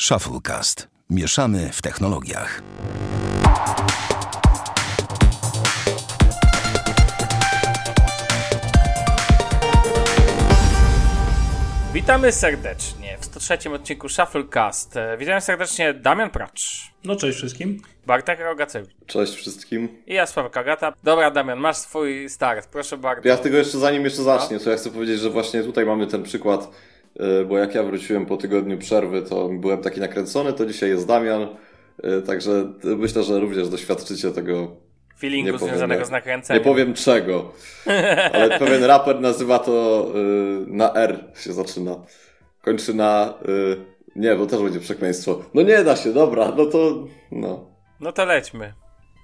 Shufflecast. Mieszamy w technologiach. Witamy serdecznie w 103 odcinku Shufflecast. Witam serdecznie Damian Pracz, No cześć wszystkim. Bartek Rogacewicz Cześć wszystkim. i ja, Sławek Kagata. Dobra, Damian, masz swój start, proszę bardzo. Ja tego jeszcze zanim jeszcze zacznie, to ja chcę powiedzieć, że właśnie tutaj mamy ten przykład, bo jak ja wróciłem po tygodniu przerwy, to byłem taki nakręcony, to dzisiaj jest Damian, y, także myślę, że również doświadczycie tego. Feelingu nie powiem, związanego z nakręceniem. Nie powiem czego, ale pewien raper nazywa to y, na R się zaczyna. Kończy na. y, Nie, bo też będzie przekleństwo. No nie da się, dobra, no to. No. No to lećmy.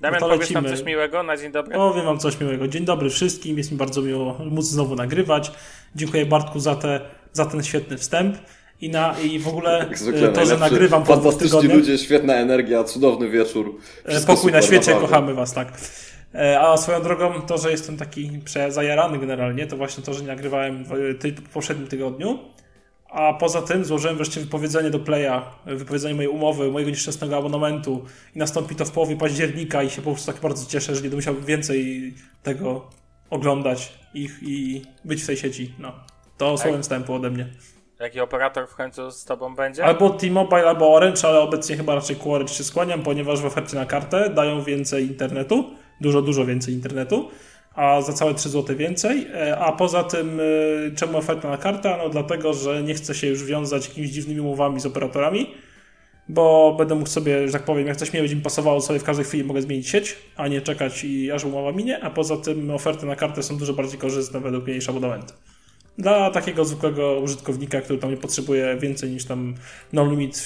Damian, No powiesz nam coś miłego na dzień dobry? Powiem wam coś miłego. Dzień dobry wszystkim. Jest mi bardzo miło móc znowu nagrywać. Dziękuję Bartku za, te, za ten świetny wstęp. I, na, I w ogóle zwykle e, to, że nagrywam po dwóch tygodniach. ludzie, świetna energia, cudowny wieczór. E, Wszystko Pokój na super, świecie, naprawdę. kochamy was, tak. E, A swoją drogą, to, że jestem taki zajarany generalnie, to właśnie to, że nie nagrywałem w e, ty- poprzednim tygodniu. A poza tym złożyłem wreszcie wypowiedzenie do Playa, wypowiedzenie mojej umowy, mojego nieszczęsnego abonamentu i nastąpi to w połowie października i się po prostu tak bardzo cieszę, że nie będę musiał więcej tego oglądać ich i być w tej sieci. No. To słowem wstępu ode mnie. Jaki operator w końcu z tobą będzie? Albo T-Mobile, albo Orange, ale obecnie chyba raczej ku Orange się skłaniam, ponieważ w ofercie na kartę dają więcej internetu, dużo, dużo więcej internetu, a za całe 3 zł więcej. E, A poza tym, e, czemu oferta na kartę? No dlatego, że nie chcę się już wiązać jakimiś dziwnymi umowami z operatorami, bo będę mógł sobie, że tak powiem, jak coś mi będzie mi pasowało, sobie w każdej chwili mogę zmienić sieć, a nie czekać i aż umowa minie, a poza tym oferty na kartę są dużo bardziej korzystne według mnie niż abonamenty. Dla takiego zwykłego użytkownika, który tam nie potrzebuje więcej niż tam no limit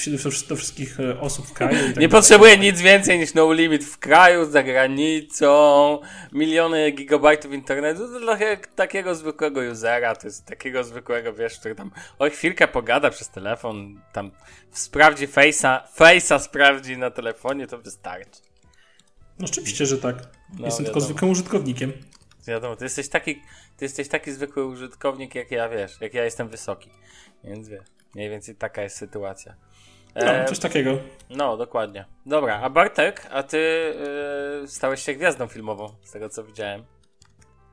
do wszystkich e, osób w kraju. tak Nie dalej. potrzebuję nic więcej niż no limit w kraju, za granicą, miliony gigabajtów internetu. To dla takiego zwykłego usera, to jest takiego zwykłego, wiesz, który tam o chwilkę pogada przez telefon, tam sprawdzi face'a, face'a sprawdzi na telefonie, to wystarczy. No oczywiście, że tak. No, Jestem tylko wiadomo. zwykłym użytkownikiem. Wiadomo, ty jesteś taki, ty jesteś taki zwykły użytkownik, jak ja, wiesz, jak ja jestem wysoki. Więc wiesz, mniej więcej taka jest sytuacja. No, coś takiego. no, dokładnie. Dobra, a Bartek, a ty e, stałeś się gwiazdą filmową, z tego co widziałem.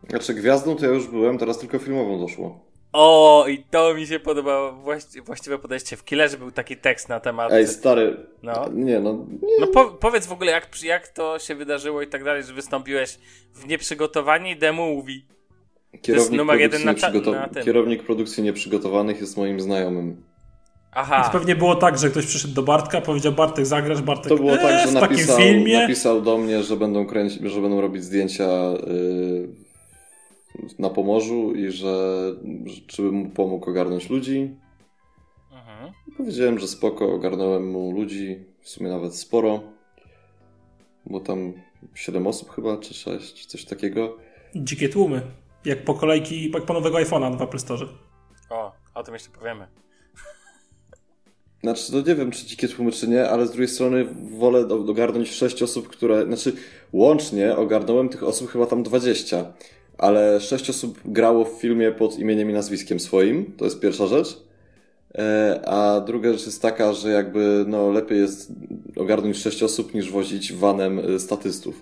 Znaczy gwiazdą to ja już byłem, teraz tylko filmową doszło. O, i to mi się podobało, właści- właściwe podejście. W Killerze był taki tekst na temat... Ej, stary. No. Nie, no. Nie. No po, powiedz w ogóle, jak, jak to się wydarzyło i tak dalej, że wystąpiłeś w nieprzygotowani demo mówi. Kierownik, numer jeden produkcji nieprzygotow-. Kierownik produkcji nieprzygotowanych jest moim znajomym. Aha. To pewnie było tak, że ktoś przyszedł do Bartka, powiedział Bartek zagrasz, Bartek To było eee, tak, że takim napisał, filmie. napisał do mnie, że będą kręcić, że będą robić zdjęcia yy, na Pomorzu i że, że czy bym mu pomógł ogarnąć ludzi. Mhm. Powiedziałem, że spoko, ogarnąłem mu ludzi, w sumie nawet sporo. Bo tam 7 osób chyba, czy 6, coś takiego. Dzikie tłumy. Jak po kolejki, jak po nowego iPhone'a w Apple Store. O, o tym jeszcze powiemy. Znaczy, no nie wiem, czy dzikie tłumy, czy nie, ale z drugiej strony wolę do- ogarnąć 6 osób, które. Znaczy, łącznie ogarnąłem tych osób chyba tam 20, ale 6 osób grało w filmie pod imieniem i nazwiskiem swoim. To jest pierwsza rzecz. E, A druga rzecz jest taka, że jakby no lepiej jest ogarnąć 6 osób niż wozić vanem y, statystów.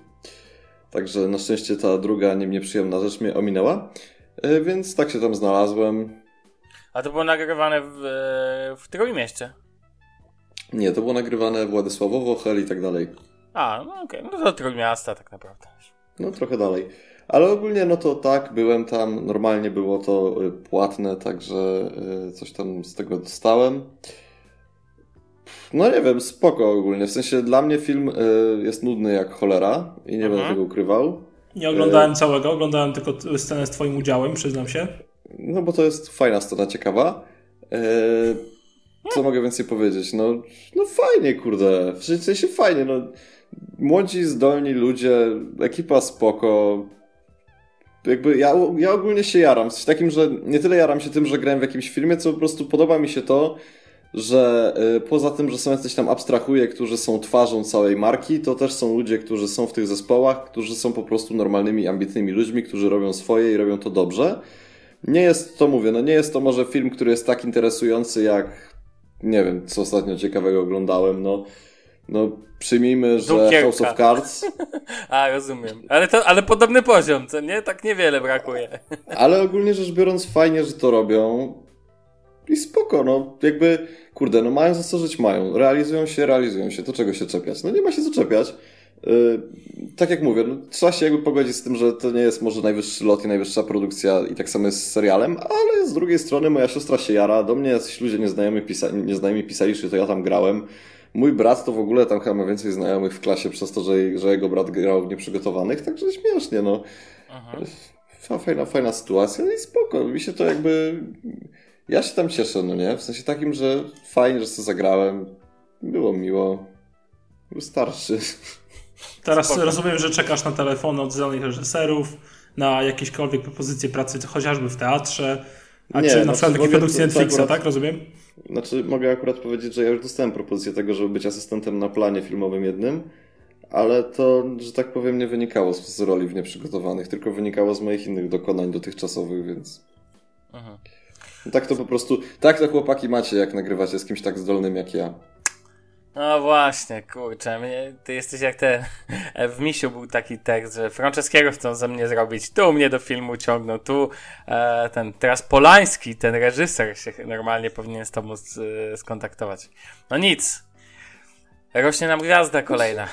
Także na szczęście ta druga nie- nieprzyjemna rzecz mnie ominęła. E, Więc tak się tam znalazłem. A to było nagrywane w, e, w Trójmieście. Nie, to było nagrywane Władysławowo, Hel i tak dalej. A, no okej, no to Trójmiasta tak naprawdę. No trochę dalej. Ale ogólnie no to tak, byłem tam, normalnie było to y, płatne, także y, coś tam z tego dostałem. No nie wiem, spoko ogólnie. W sensie dla mnie film y, jest nudny jak cholera i nie będę Mhm. tego ukrywał. Nie oglądałem całego, oglądałem tylko scenę z twoim udziałem, przyznam się. No bo to jest fajna scena, ciekawa. Co mogę więcej powiedzieć? No, no fajnie, kurde. W sensie fajnie, no. Młodzi, zdolni ludzie, ekipa spoko. Jakby ja, ja ogólnie się jaram. W sensie takim, że nie tyle jaram się tym, że grałem w jakimś filmie, co po prostu podoba mi się to, że y, poza tym, że są jacyś tam abstrahuje, którzy są twarzą całej marki, to też są ludzie, którzy są w tych zespołach, którzy są po prostu normalnymi, ambitnymi ludźmi, którzy robią swoje i robią to dobrze. Nie jest to, mówię, no nie jest to może film, który jest tak interesujący jak nie wiem, co ostatnio ciekawego oglądałem, no, no przyjmijmy, że Dukierka. House of Cards, A, rozumiem. Ale, to, ale podobny poziom, co nie? Tak niewiele brakuje. ale ogólnie rzecz biorąc fajnie, że to robią i spoko, no jakby, kurde, no mają za co żyć, mają, realizują się, realizują się, to czego się czepiać? No nie ma się co czepiać. Yy, tak jak mówię, no, trzeba się jakby pogodzić z tym, że to nie jest może najwyższy lot i najwyższa produkcja i tak samo jest z serialem, ale z drugiej strony moja siostra się jara, do mnie jacyś ludzie nieznajomi, pisa nieznajomi pisali, że to ja tam grałem. Mój brat to w ogóle tam chyba ma więcej znajomych w klasie przez to, że, że jego brat grał w nieprzygotowanych, także śmiesznie, no. Fa- Fajna, fajna sytuacja no i spoko. Mi się to jakby... Ja się tam cieszę, no nie? W sensie takim, że fajnie, że sobie zagrałem. Było miło. Wystarczy. Teraz Spoko. rozumiem, że czekasz na telefony od znanych reżyserów, na jakiekolwiek propozycje pracy, chociażby w teatrze, a Nie, czy na znaczy, przykład produkcji to Netflixa, akurat- tak? Rozumiem? Znaczy, mogę akurat powiedzieć, że ja już dostałem propozycję tego, żeby być asystentem na planie filmowym jednym, ale to, że tak powiem, nie wynikało z, z roli w nieprzygotowanych, tylko wynikało z moich innych dokonań dotychczasowych, więc. Mhm. Tak to po prostu. Tak to chłopaki macie, jak nagrywacie z kimś tak zdolnym jak ja. No właśnie, kurczę, mnie, ty jesteś jak ten. W Misiu był taki tekst, że Franceskiego chcą ze mnie zrobić. Tu mnie do filmu ciągną, tu e, ten. Teraz Polański, ten reżyser, się normalnie powinien z tobą s- skontaktować. No nic. Rośnie nam gwiazda kolejna.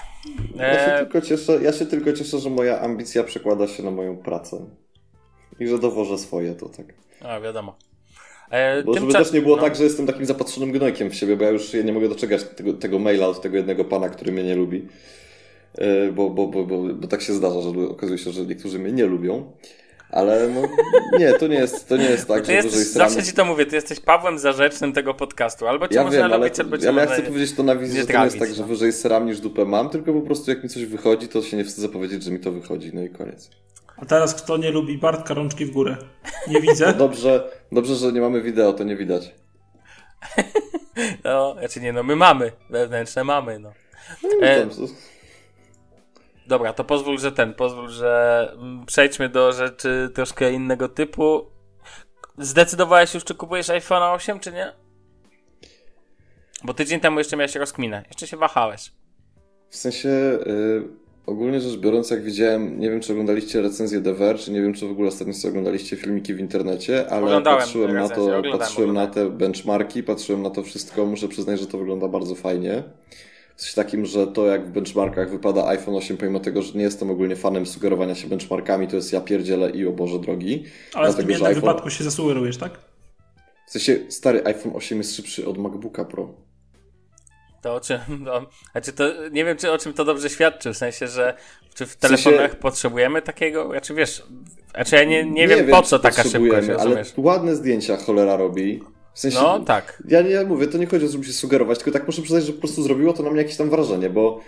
Ja się, E, tylko cieszę, ja się tylko cieszę, że moja ambicja przekłada się na moją pracę. I że dowożę swoje to tak. a, wiadomo. E, Bo żeby też nie było no. tak, że jestem takim zapatrzonym gnojkiem w siebie, bo ja już ja nie mogę doczekać tego, tego maila od tego jednego pana, który mnie nie lubi. E, Bo, bo, bo, bo, bo tak się zdarza, że okazuje się, że niektórzy mnie nie lubią. Ale no, nie, to nie jest, to nie jest tak, Ty że jesteś, zawsze strony. ci to mówię, ty jesteś Pawłem Zarzecznym tego podcastu. Albo cię Ja można wiem, ale, lubić, albo cię ale ja chcę powiedzieć to na wizji, że to nie jest tak, że no. wyżej seram niż dupę mam, tylko po prostu jak mi coś wychodzi, to się nie wstydzę powiedzieć, że mi to wychodzi, no i koniec. A teraz kto nie lubi Bartka, rączki w górę? Nie widzę. Dobrze, dobrze, że nie mamy wideo, to nie widać. No, znaczy nie, no my mamy. Wewnętrzne mamy, no. No, E, Dobra, to pozwól, że ten, pozwól, że mm, przejdźmy do rzeczy troszkę innego typu. Zdecydowałeś już, czy kupujesz iPhone 8, czy nie? Bo tydzień temu jeszcze miałeś rozkminę. Jeszcze się wahałeś. W sensie, y, ogólnie rzecz biorąc, jak widziałem, nie wiem, czy oglądaliście recenzję The Verge, nie wiem, czy w ogóle ostatnio sobie oglądaliście filmiki w internecie, ale Oglądałem patrzyłem na to, oglądałem, patrzyłem na te benchmarki, patrzyłem na to wszystko, muszę przyznać, że to wygląda bardzo fajnie. W sensie takim, że to jak w benchmarkach wypada iPhone 8, pomimo tego, że nie jestem ogólnie fanem sugerowania się benchmarkami, to jest ja pierdzielę i o Boże drogi. Ale w Dlatego, tym że jednym iPhone- wypadku się zasugerujesz, tak? W sensie, stary iPhone 8 jest szybszy od MacBooka Pro. To o czym, no, znaczy to, nie wiem, czy o czym to dobrze świadczy, w sensie, że czy w sensie- telefonach potrzebujemy takiego, znaczy wiesz, znaczy ja nie, nie, wiem, po czy co taka szybkość, ale rozumiesz? ładne zdjęcia cholera robi. W sensie, No, tak. Ja nie mówię, to nie chodzi o to, żeby się sugerować, tylko tak muszę przyznać, że po prostu zrobiło to na mnie jakieś tam wrażenie, bo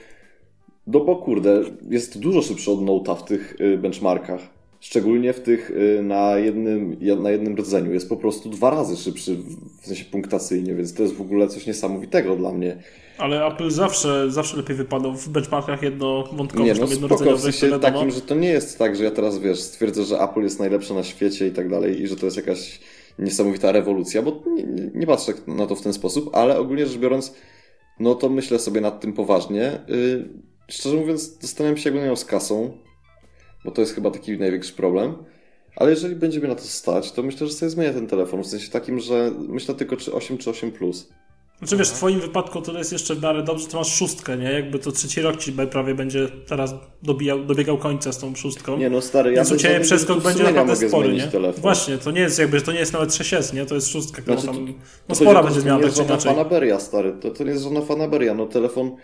no bo kurde, jest dużo szybszy od Note'a w tych y, benchmarkach. Szczególnie w tych y, na jednym, na jednym rdzeniu. Jest po prostu dwa razy szybszy w sensie punktacyjnie, więc to jest w ogóle coś niesamowitego dla mnie. Ale Apple zawsze, zawsze lepiej wypadał w benchmarkach jednowątkowych, Nie, tam no spoko, w sensie takim, że to nie jest tak, że ja teraz, wiesz, stwierdzę, że Apple jest najlepsze na świecie i tak dalej i że to jest jakaś niesamowita rewolucja, bo nie, nie, patrzę na to w ten sposób, ale ogólnie rzecz biorąc, no to myślę sobie nad tym poważnie. Yy, szczerze mówiąc, zastanawiam się, jakbym miał z kasą, bo to jest chyba taki największy problem. Ale jeżeli będzie mnie na to stać, to myślę, że sobie zmienię ten telefon. W sensie takim, że myślę tylko czy 8 czy 8 plus. Znaczy wiesz, w twoim wypadku to jest jeszcze w miarę dobrze, to masz szóstkę, nie? Jakby to trzeci rok ci prawie będzie teraz dobijał, dobiegał końca z tą szóstką. Nie no, stary, ja Więc u ciebie przeskok będzie naprawdę spory, nie? telefon. Właśnie, to nie jest jakby, to nie jest nawet 6S, nie? To jest szóstka, którą Znaczy, tam, to- no To spora chodzi o to, będzie że zmiana, to nie tak jest czy żadna inaczej. fanaberia, stary. To, to nie jest żadna fanaberia. No telefon,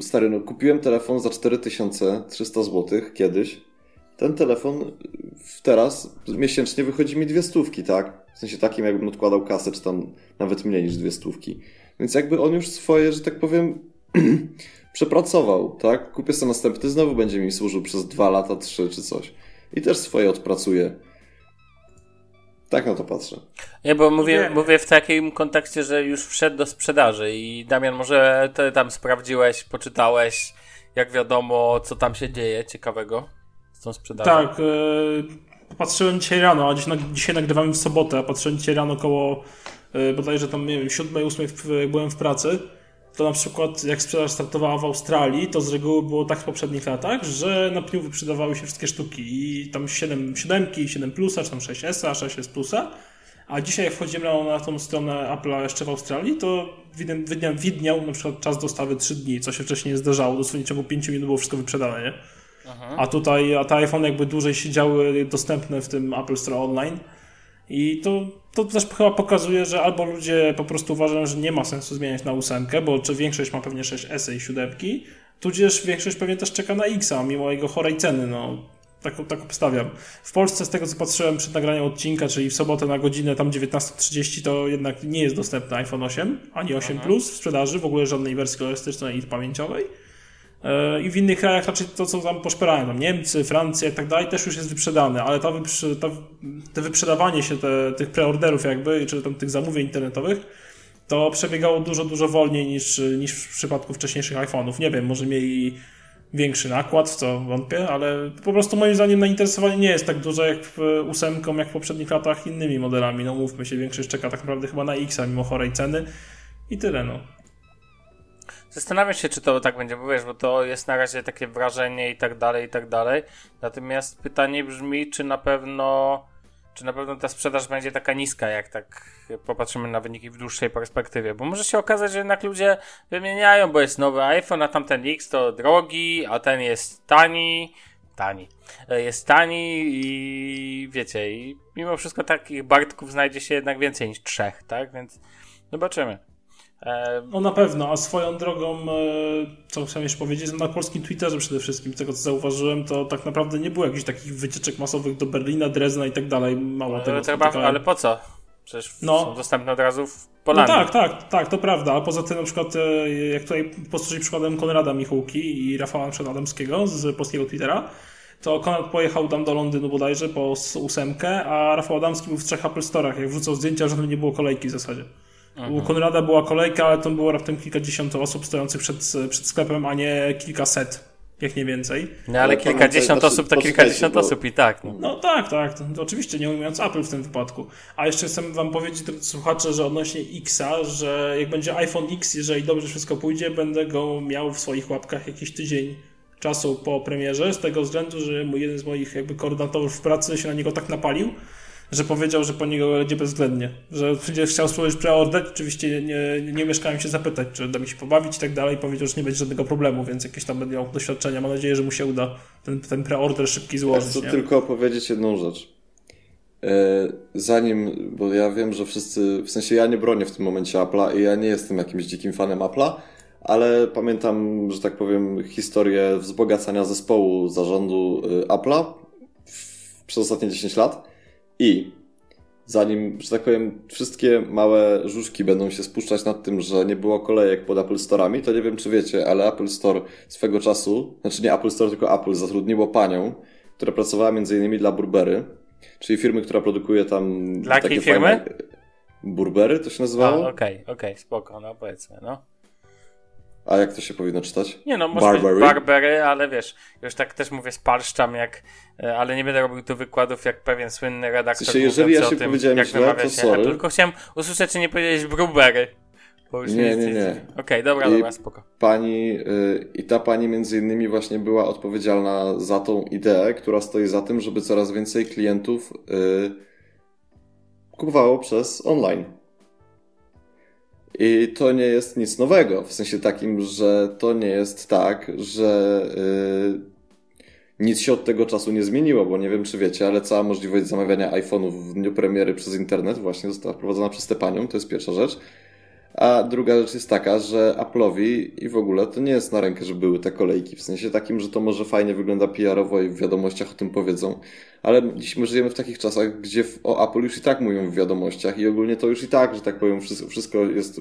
stary, no kupiłem telefon za 4300 zł kiedyś. Ten telefon teraz miesięcznie wychodzi mi dwie stówki, tak? W sensie takim, jakbym odkładał kasę, czy tam nawet mniej niż dwie stówki. Więc jakby on już swoje, że tak powiem, przepracował, tak? Kupię sobie następny, znowu będzie mi służył przez dwa lata, trzy czy coś. I też swoje odpracuję. Tak na to patrzę. Nie, bo mówię, Nie. mówię w takim kontekście, że już wszedł do sprzedaży i Damian, może ty tam sprawdziłeś, poczytałeś, jak wiadomo, co tam się dzieje ciekawego z tą sprzedażą. Tak, e, patrzyłem dzisiaj rano, a dziś, na, dzisiaj nagrywamy w sobotę, a patrzyłem dzisiaj rano koło yy, bodajże tam, nie wiem, 7, 8 w, byłem w pracy, to na przykład jak sprzedaż startowała w Australii, to z reguły było tak w poprzednich latach, że na pniu wyprzedawały się wszystkie sztuki i tam 7, 7, 7 plusa, czy tam 6S, 6S plusa, a dzisiaj jak wchodzimy na, na tą stronę Apple'a jeszcze w Australii, to widniał, widniał na przykład czas dostawy 3 dni, co się wcześniej nie zdarzało, dosłownie ciągu 5 minut było wszystko wyprzedane, nie? Aha. A tutaj, a te iPhone jakby dłużej siedziały dostępne w tym Apple Store Online i to, to też chyba pokazuje, że albo ludzie po prostu uważają, że nie ma sensu zmieniać na ósemkę, bo czy większość ma pewnie 6S i 7, tudzież większość pewnie też czeka na X, mimo jego chorej ceny, no tak, tak obstawiam. W Polsce, z tego co patrzyłem przed nagraniem odcinka, czyli w sobotę na godzinę tam 19.30, to jednak nie jest dostępny iPhone 8, ani 8 Plus w sprzedaży, w ogóle żadnej wersji kolorystycznej i pamięciowej. E, I w innych krajach raczej to, co tam poszperałem, tam Niemcy, Francja i tak dalej, też już jest wyprzedane, ale to, wyprze, to wyprzedawanie się te, tych preorderów jakby, czy tam tych zamówień internetowych, to przebiegało dużo, dużo wolniej niż, niż w przypadku wcześniejszych iPhone'ów. Nie wiem, może mieli większy nakład, w co wątpię, ale po prostu moim zdaniem zainteresowanie nie jest tak duże jak w ósemką, jak w poprzednich latach innymi modelami. No mówmy się, większość czeka tak naprawdę chyba na X, mimo chorej ceny i tyle no. Zastanawiam się, czy to tak będzie, bo wiesz, bo to jest na razie takie wrażenie i tak dalej, i tak dalej. Natomiast pytanie brzmi, czy na pewno, czy na pewno ta sprzedaż będzie taka niska, jak tak popatrzymy na wyniki w dłuższej perspektywie. Bo może się okazać, że jednak ludzie wymieniają, bo jest nowy iPhone, a tamten X to drogi, a ten jest tani. Tani. Jest tani i wiecie, i mimo wszystko takich Bartków znajdzie się jednak więcej niż trzech, tak? Więc zobaczymy. No na pewno, a swoją drogą, e, co chciałem jeszcze powiedzieć, na polskim Twitterze przede wszystkim, tego co zauważyłem, to tak naprawdę nie było jakichś takich wycieczek masowych do Berlina, Drezna i tak dalej, mało ale, tego. Chyba, ale po co? Przecież no. są dostępne od razu w Polsce. No tak, tak, tak, to prawda, a poza tym na przykład, e, jak tutaj posłużyć przykładem Konrada Michułki i Rafała Adamskiego z polskiego Twittera, to Konrad pojechał tam do Londynu bodajże po ósemkę, a Rafał Adamski był w trzech Apple Store'ach. Jak wrzucał zdjęcia, tam nie było kolejki w zasadzie. U Konrada była kolejka, ale to było raptem kilkadziesiąt osób stojących przed, przed sklepem, a nie kilkaset. Jak nie więcej. No ale kilkadziesiąt osób to kilkadziesiąt osób i tak. No, no tak, tak. To, oczywiście nie ujmując Apple w tym wypadku. A jeszcze chcę wam powiedzieć, drodzy słuchacze, że odnośnie Xa, że jak będzie iPhone X, jeżeli dobrze wszystko pójdzie, będę go miał w swoich łapkach jakiś tydzień czasu po premierze, z tego względu, że jeden z moich jakby koordynatorów w pracy się na niego tak napalił, że powiedział, że po niego będzie bezwzględnie. Że chciał spróbować preorder. Oczywiście nie, nie mieszkałem się zapytać, czy da mi się pobawić i tak dalej. Powiedział, że nie będzie żadnego problemu, więc jakieś tam miał doświadczenia. Mam nadzieję, że mu się uda ten, ten preorder szybki złożyć. Chcę tylko powiedzieć jedną rzecz. E, zanim, bo ja wiem, że wszyscy, w sensie ja nie bronię w tym momencie Apple'a i ja nie jestem jakimś dzikim fanem Apple'a, ale pamiętam, że tak powiem, historię wzbogacania zespołu zarządu y, Apple'a przez ostatnie 10 lat. I zanim, że tak powiem, wszystkie małe żużki będą się spuszczać nad tym, że nie było kolejek pod Apple Store'ami, to nie wiem, czy wiecie, ale Apple Store swego czasu, znaczy nie Apple Store, tylko Apple zatrudniło panią, która pracowała między innymi dla Burberry, czyli firmy, która produkuje tam... Dla jakiej firmy? Fajne... Burberry to się nazywało? Okej, okej, okay, okay, spoko, no powiedzmy, no. A jak to się powinno czytać? Nie no, może Barberry? Barbery, ale wiesz, już tak też mówię sparszczam, jak, e, ale nie będę robił tu wykładów jak pewien słynny redaktor. W sensie, jeżeli ja się tym, powiedziałem jak źle, to sorry. Tylko chciałem usłyszeć, czy nie powiedziałeś Brubery. Nie, nie, nie. Okej, okay, dobra, I dobra, spoko. Pani, yy, i ta pani między innymi właśnie była odpowiedzialna za tą ideę, która stoi za tym, żeby coraz więcej klientów yy, kupowało przez online. I to nie jest nic nowego, w sensie takim, że to nie jest tak, że yy, nic się od tego czasu nie zmieniło, bo nie wiem, czy wiecie, ale cała możliwość zamawiania iPhone'ów w dniu premiery przez internet właśnie została wprowadzona przez tę panią, to jest pierwsza rzecz. A druga rzecz jest taka, że Apple'owi i w ogóle to nie jest na rękę, że były te kolejki. W sensie takim, że to może fajnie wygląda PR-owo i w wiadomościach o tym powiedzą. Ale dziś my żyjemy w takich czasach, gdzie o Apple już i tak mówią w wiadomościach i ogólnie to już i tak, że tak powiem, wszystko, jest...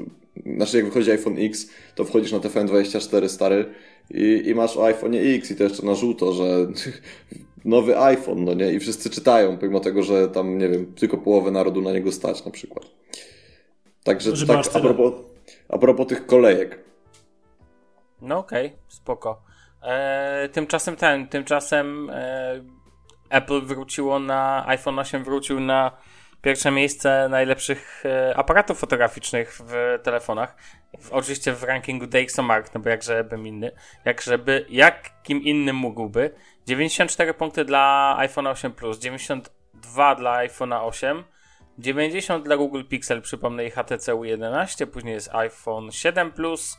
Znaczy jak wychodzi iPhone X, to wchodzisz na TFN24 stary i, i masz o iPhone X i to jeszcze na żółto, że nowy iPhone, no nie? I wszyscy czytają, pomimo tego, że tam, nie wiem, tylko połowę narodu na niego stać na przykład. Także że tak, a propos, a propos tych kolejek. No okej, okay, spoko. E, tymczasem ten, tymczasem e, Apple wróciło na, iPhone 8 wrócił na pierwsze miejsce najlepszych e, aparatów fotograficznych w telefonach. W, oczywiście w rankingu DxOMark, no bo jakże bym inny, jak żeby, jakim innym mógłby. 94 punkty dla iPhone 8 Plus, 92 dla iPhone 8, 90 dla Google Pixel, przypomnę i HTC U11, później jest iPhone 7 Plus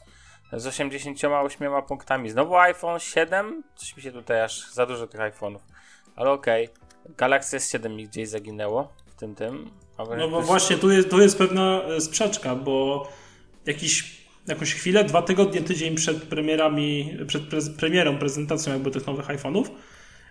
z 88 punktami. Znowu iPhone 7, coś mi się tutaj aż za dużo tych iPhone'ów, ale okej. Okay. Galaxy S7 mi gdzieś zaginęło w tym tym. No bo właśnie tu jest, tu jest pewna e, sprzeczka, bo jakiś, jakąś chwilę, dwa tygodnie, tydzień przed premierami, przed pre premierą, prezentacją jakby tych nowych iPhone'ów,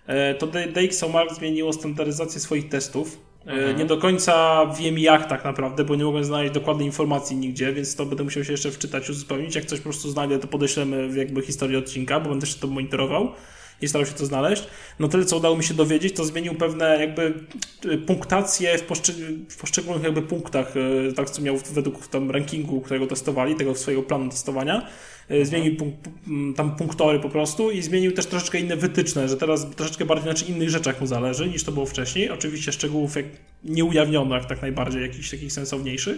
e, to DxOMark zmieniło standaryzację swoich testów Mhm. Nie do końca wiem jak tak naprawdę, bo nie mogłem znaleźć dokładnej informacji nigdzie, więc to będę musiał się jeszcze wczytać, uzupełnić. Jak coś po prostu znajdę, to podeślemy w jakby historię odcinka, bo będę się to monitorował i starał się to znaleźć. No tyle, co udało mi się dowiedzieć, to zmienił pewne jakby y, punktacje w, w poszczególnych jakby punktach, y, tak co miał według tam rankingu, którego testowali, tego swojego planu testowania. Y, zmienił tam punktory po prostu i zmienił też troszeczkę inne wytyczne, że teraz troszeczkę bardziej na innych rzeczach mu zależy niż to było wcześniej. Oczywiście szczegółów jak nie ujawniono, jak tak najbardziej, jakichś takich sensowniejszych.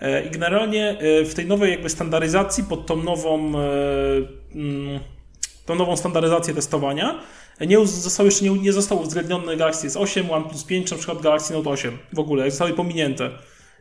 E, I generalnie w tej nowej jakby standaryzacji pod tą nową e, tą nową standaryzację testowania. Nie został jeszcze nie, nie został uwzględniony Galaxy S8, OnePlus 5, czy na przykład Galaxy Note 8 w ogóle, zostały pominięte.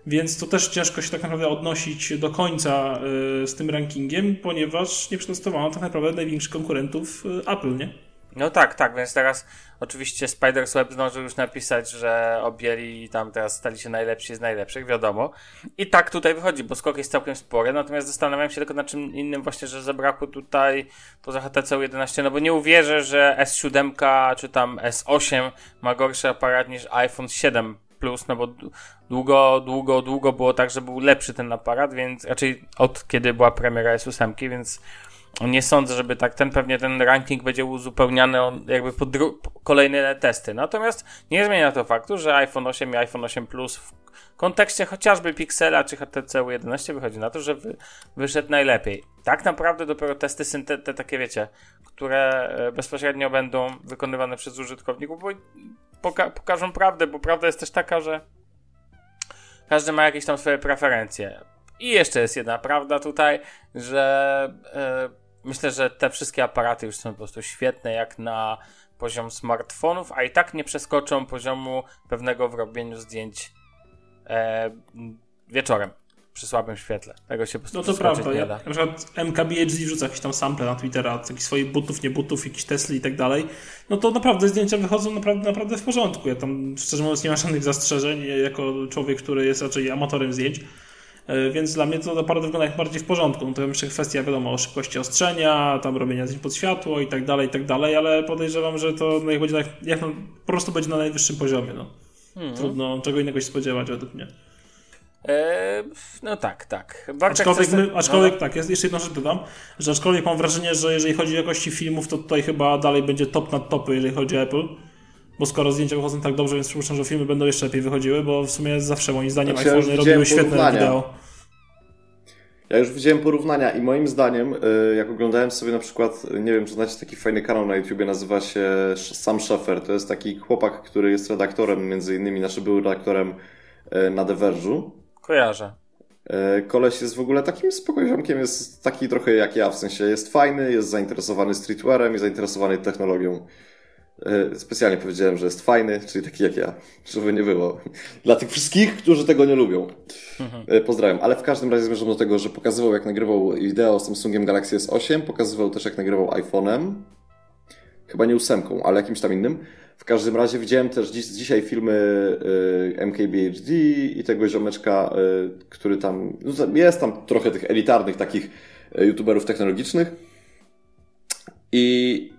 Więc to też ciężko się tak naprawdę odnosić do końca y, z tym rankingiem, ponieważ nie przetestowano tak naprawdę największych konkurentów y, Apple, nie? No tak, tak, więc teraz oczywiście Spider's Web zdążył już napisać, że objęli tam teraz stali się najlepsi z najlepszych, wiadomo. I tak tutaj wychodzi, bo skok jest całkiem spory, natomiast zastanawiam się tylko na czym innym właśnie, że zabrakło tutaj poza HTC 11, no bo nie uwierzę, że S7 czy tam S8 ma gorszy aparat niż iPhone 7 Plus, no bo długo, długo, długo było tak, że był lepszy ten aparat, więc raczej od kiedy była premiera S8, więc nie sądzę, żeby tak ten pewnie ten ranking będzie uzupełniany jakby pod kolejne testy. Natomiast nie zmienia to faktu, że iPhone 8 i iPhone 8 Plus w kontekście chociażby Pixela czy HTC U11 wychodzi na to, że wy, wyszedł najlepiej. Tak naprawdę dopiero testy syntety takie wiecie, które e, bezpośrednio będą wykonywane przez użytkowników, bo poka pokażą prawdę, bo prawda jest też taka, że każdy ma jakieś tam swoje preferencje. I jeszcze jest jedna prawda tutaj, że yy, myślę, że te wszystkie aparaty już są po prostu świetne, jak na poziom smartfonów, a i tak nie przeskoczą poziomu pewnego w robieniu zdjęć e, wieczorem przy słabym świetle. Tego się po prostu No to prawda. Ja, na przykład MKBHD wrzuca jakieś tam sample na Twittera, jakichś swoich butów, nie butów, jakichś Tesla i tak dalej. No to naprawdę zdjęcia wychodzą naprawdę, naprawdę w porządku. Ja tam szczerze mówiąc nie mam żadnych zastrzeżeń jako człowiek, który jest raczej amatorem zdjęć. E, więc dla mnie to naprawdę wygląda jak bardziej w porządku. No to jeszcze kwestia, wiadomo, o szybkości ostrzenia, tam robienia zdjęć pod światło i tak dalej, i tak dalej, ale podejrzewam, że to no, jak będzie, jak, jak no, po prostu będzie na najwyższym poziomie. No. Mhm. Trudno czego innego się spodziewać według mnie. Eee, no tak, tak. Bartek aczkolwiek, my, aczkolwiek no. tak, jest jeszcze jedna rzecz dodam, że aczkolwiek mam wrażenie, że jeżeli chodzi o jakości filmów, to tutaj chyba dalej będzie top nad topy, jeżeli chodzi o Apple. Bo skoro zdjęcia wychodzą tak dobrze, więc przypuszczam, że filmy będą jeszcze lepiej wychodziły, bo w sumie zawsze moim zdaniem znaczy, iPhone robiły świetne wideo. Ja już widziałem porównania i moim zdaniem, y, jak oglądałem sobie na przykład, nie wiem, czy znacie taki fajny kanał na YouTubie, nazywa się Sam Schaffer. To jest taki chłopak, który jest redaktorem, między innymi, znaczy był redaktorem y, na The Verge'u. Kojarzę. Y, koleś jest w ogóle takim spokojnikiem, jest taki trochę jak ja, w sensie jest fajny, jest zainteresowany streetwearem, jest zainteresowany technologią. E, specjalnie powiedziałem, że jest fajny, czyli taki jak ja, żeby nie było. Dla tych wszystkich, którzy tego nie lubią. Mhm. E, pozdrawiam. Ale w każdym razie zmierzam do tego, że pokazywał jak nagrywał wideo z Samsungiem Galaxy S8, pokazywał też jak nagrywał iPhone'em. Chyba nie ósemką, ale jakimś tam innym. W każdym razie widziałem też dziś, dzisiaj filmy y, MKBHD i tego ziomeczka, y, który tam, no, jest tam trochę tych elitarnych takich youtuberów technologicznych. I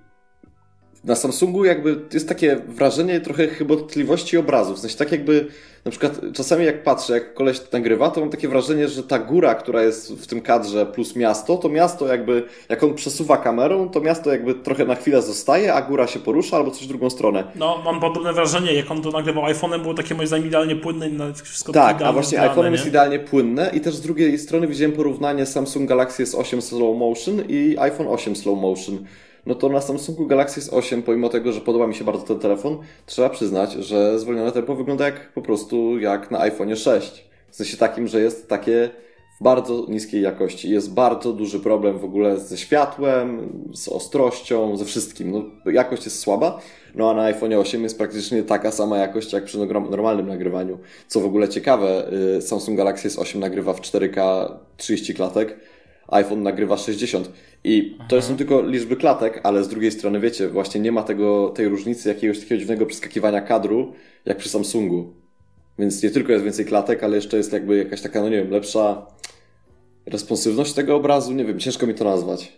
na Samsungu jakby jest takie wrażenie trochę chybotliwości obrazów. W sensie tak jakby, na przykład czasami jak patrzę, jak koleś nagrywa, to mam takie wrażenie, że ta góra, która jest w tym kadrze plus miasto, to miasto jakby, jak on przesuwa kamerą, to miasto jakby trochę na chwilę zostaje, a góra się porusza albo coś w drugą stronę. No, mam podobne wrażenie, jak on to nagrywał iPhone'em, było takie moim zdaniem idealnie płynne i wszystko Tak, a właśnie iPhone'em jest idealnie płynne i też z drugiej strony widziałem porównanie Samsung Galaxy S8 Slow Motion i iPhone 8 Slow Motion no to na Samsungu Galaxy S8, pomimo tego, że podoba mi się bardzo ten telefon, trzeba przyznać, że zwolnione tempo wygląda jak po prostu jak na iPhone 6. W sensie takim, że jest takie w bardzo niskiej jakości. Jest bardzo duży problem w ogóle ze światłem, z ostrością, ze wszystkim. No, jakość jest słaba, no a na iPhone 8 jest praktycznie taka sama jakość jak przy normalnym nagrywaniu. Co w ogóle ciekawe, y, Samsung Galaxy S8 nagrywa w 4K 30 klatek, iPhone nagrywa 60. I to są tylko liczby klatek, ale z drugiej strony wiecie, właśnie nie ma tego, tej różnicy jakiegoś takiego dziwnego przeskakiwania kadru, jak przy Samsungu. Więc nie tylko jest więcej klatek, ale jeszcze jest jakby jakaś taka, no nie wiem, lepsza responsywność tego obrazu. Nie wiem, ciężko mi to nazwać.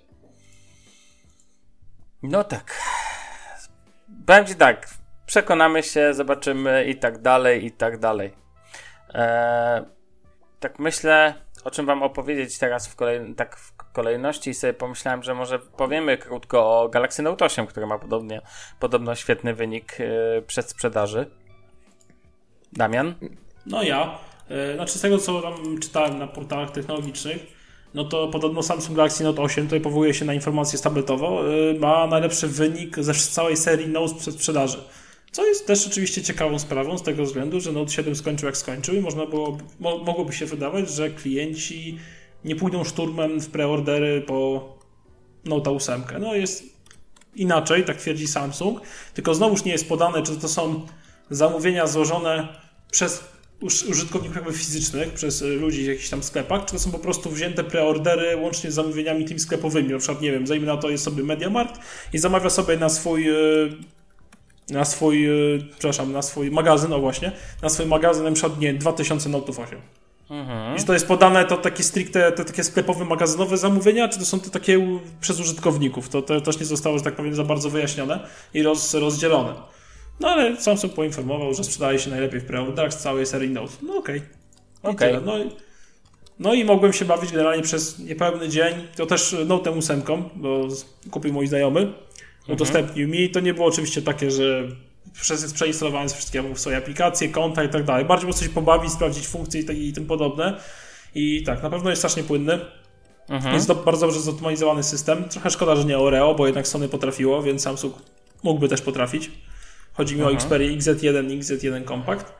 No tak. Powiem ci tak, przekonamy się, zobaczymy i tak dalej, i tak dalej. Eee, tak myślę, o czym wam opowiedzieć teraz w, kolej, tak w kolejności i sobie pomyślałem, że może powiemy krótko o Galaxy Note 8, który ma podobnie, podobno świetny wynik yy, przedsprzedaży. Damian? No ja. Yy, znaczy z tego, co tam czytałem na portalach technologicznych, no to podobno Samsung Galaxy Note 8, tutaj powołuje się na informację tabletowo, yy, ma najlepszy wynik ze całej serii Note przed sprzedaży. Co jest też oczywiście ciekawą sprawą z tego względu, że Note 7 skończył jak skończył i można było, mo, mogłoby się wydawać, że klienci nie pójdą szturmem w preordery po Note 8. No jest inaczej, tak twierdzi Samsung, tylko znowuż nie jest podane, czy to są zamówienia złożone przez użytkowników jakby fizycznych, przez ludzi w jakichś tam sklepach, czy to są po prostu wzięte preordery łącznie z zamówieniami tymi sklepowymi. Na przykład, nie wiem, zajmę na to jest sobie MediaMarkt i zamawia sobie na swój e, na swój, e, przepraszam, na swój magazyn, o właśnie, na swój magazyn na przykład, nie 2000 Notów 8. Mhm. I to jest podane to takie stricte, te takie sklepowe, magazynowe zamówienia, czy to są to takie przez użytkowników? To, to też nie zostało, że tak powiem, za bardzo wyjaśnione i roz, rozdzielone. No ale Samsung poinformował, że sprzedaje się najlepiej w preorderach z całej serii Note. No okej. Okay. Okay. No, no i mogłem się bawić generalnie przez niepełny dzień. To też Note 8, bo kupił mój znajomy udostępnił mi. To nie było oczywiście takie, że przez przeinstalowanie wszystkie swoje aplikacje, konta i tak dalej. Bardziej po coś pobawić, sprawdzić funkcje i, tak, i tym podobne. I tak, na pewno jest strasznie płynny. Mhm. Jest to bardzo dobrze zoptymalizowany system. Trochę szkoda, że nie Oreo, bo jednak Sony potrafiło, więc Samsung mógłby też potrafić. Chodzi mi mhm. o Xperia XZ1 i XZ1 Compact.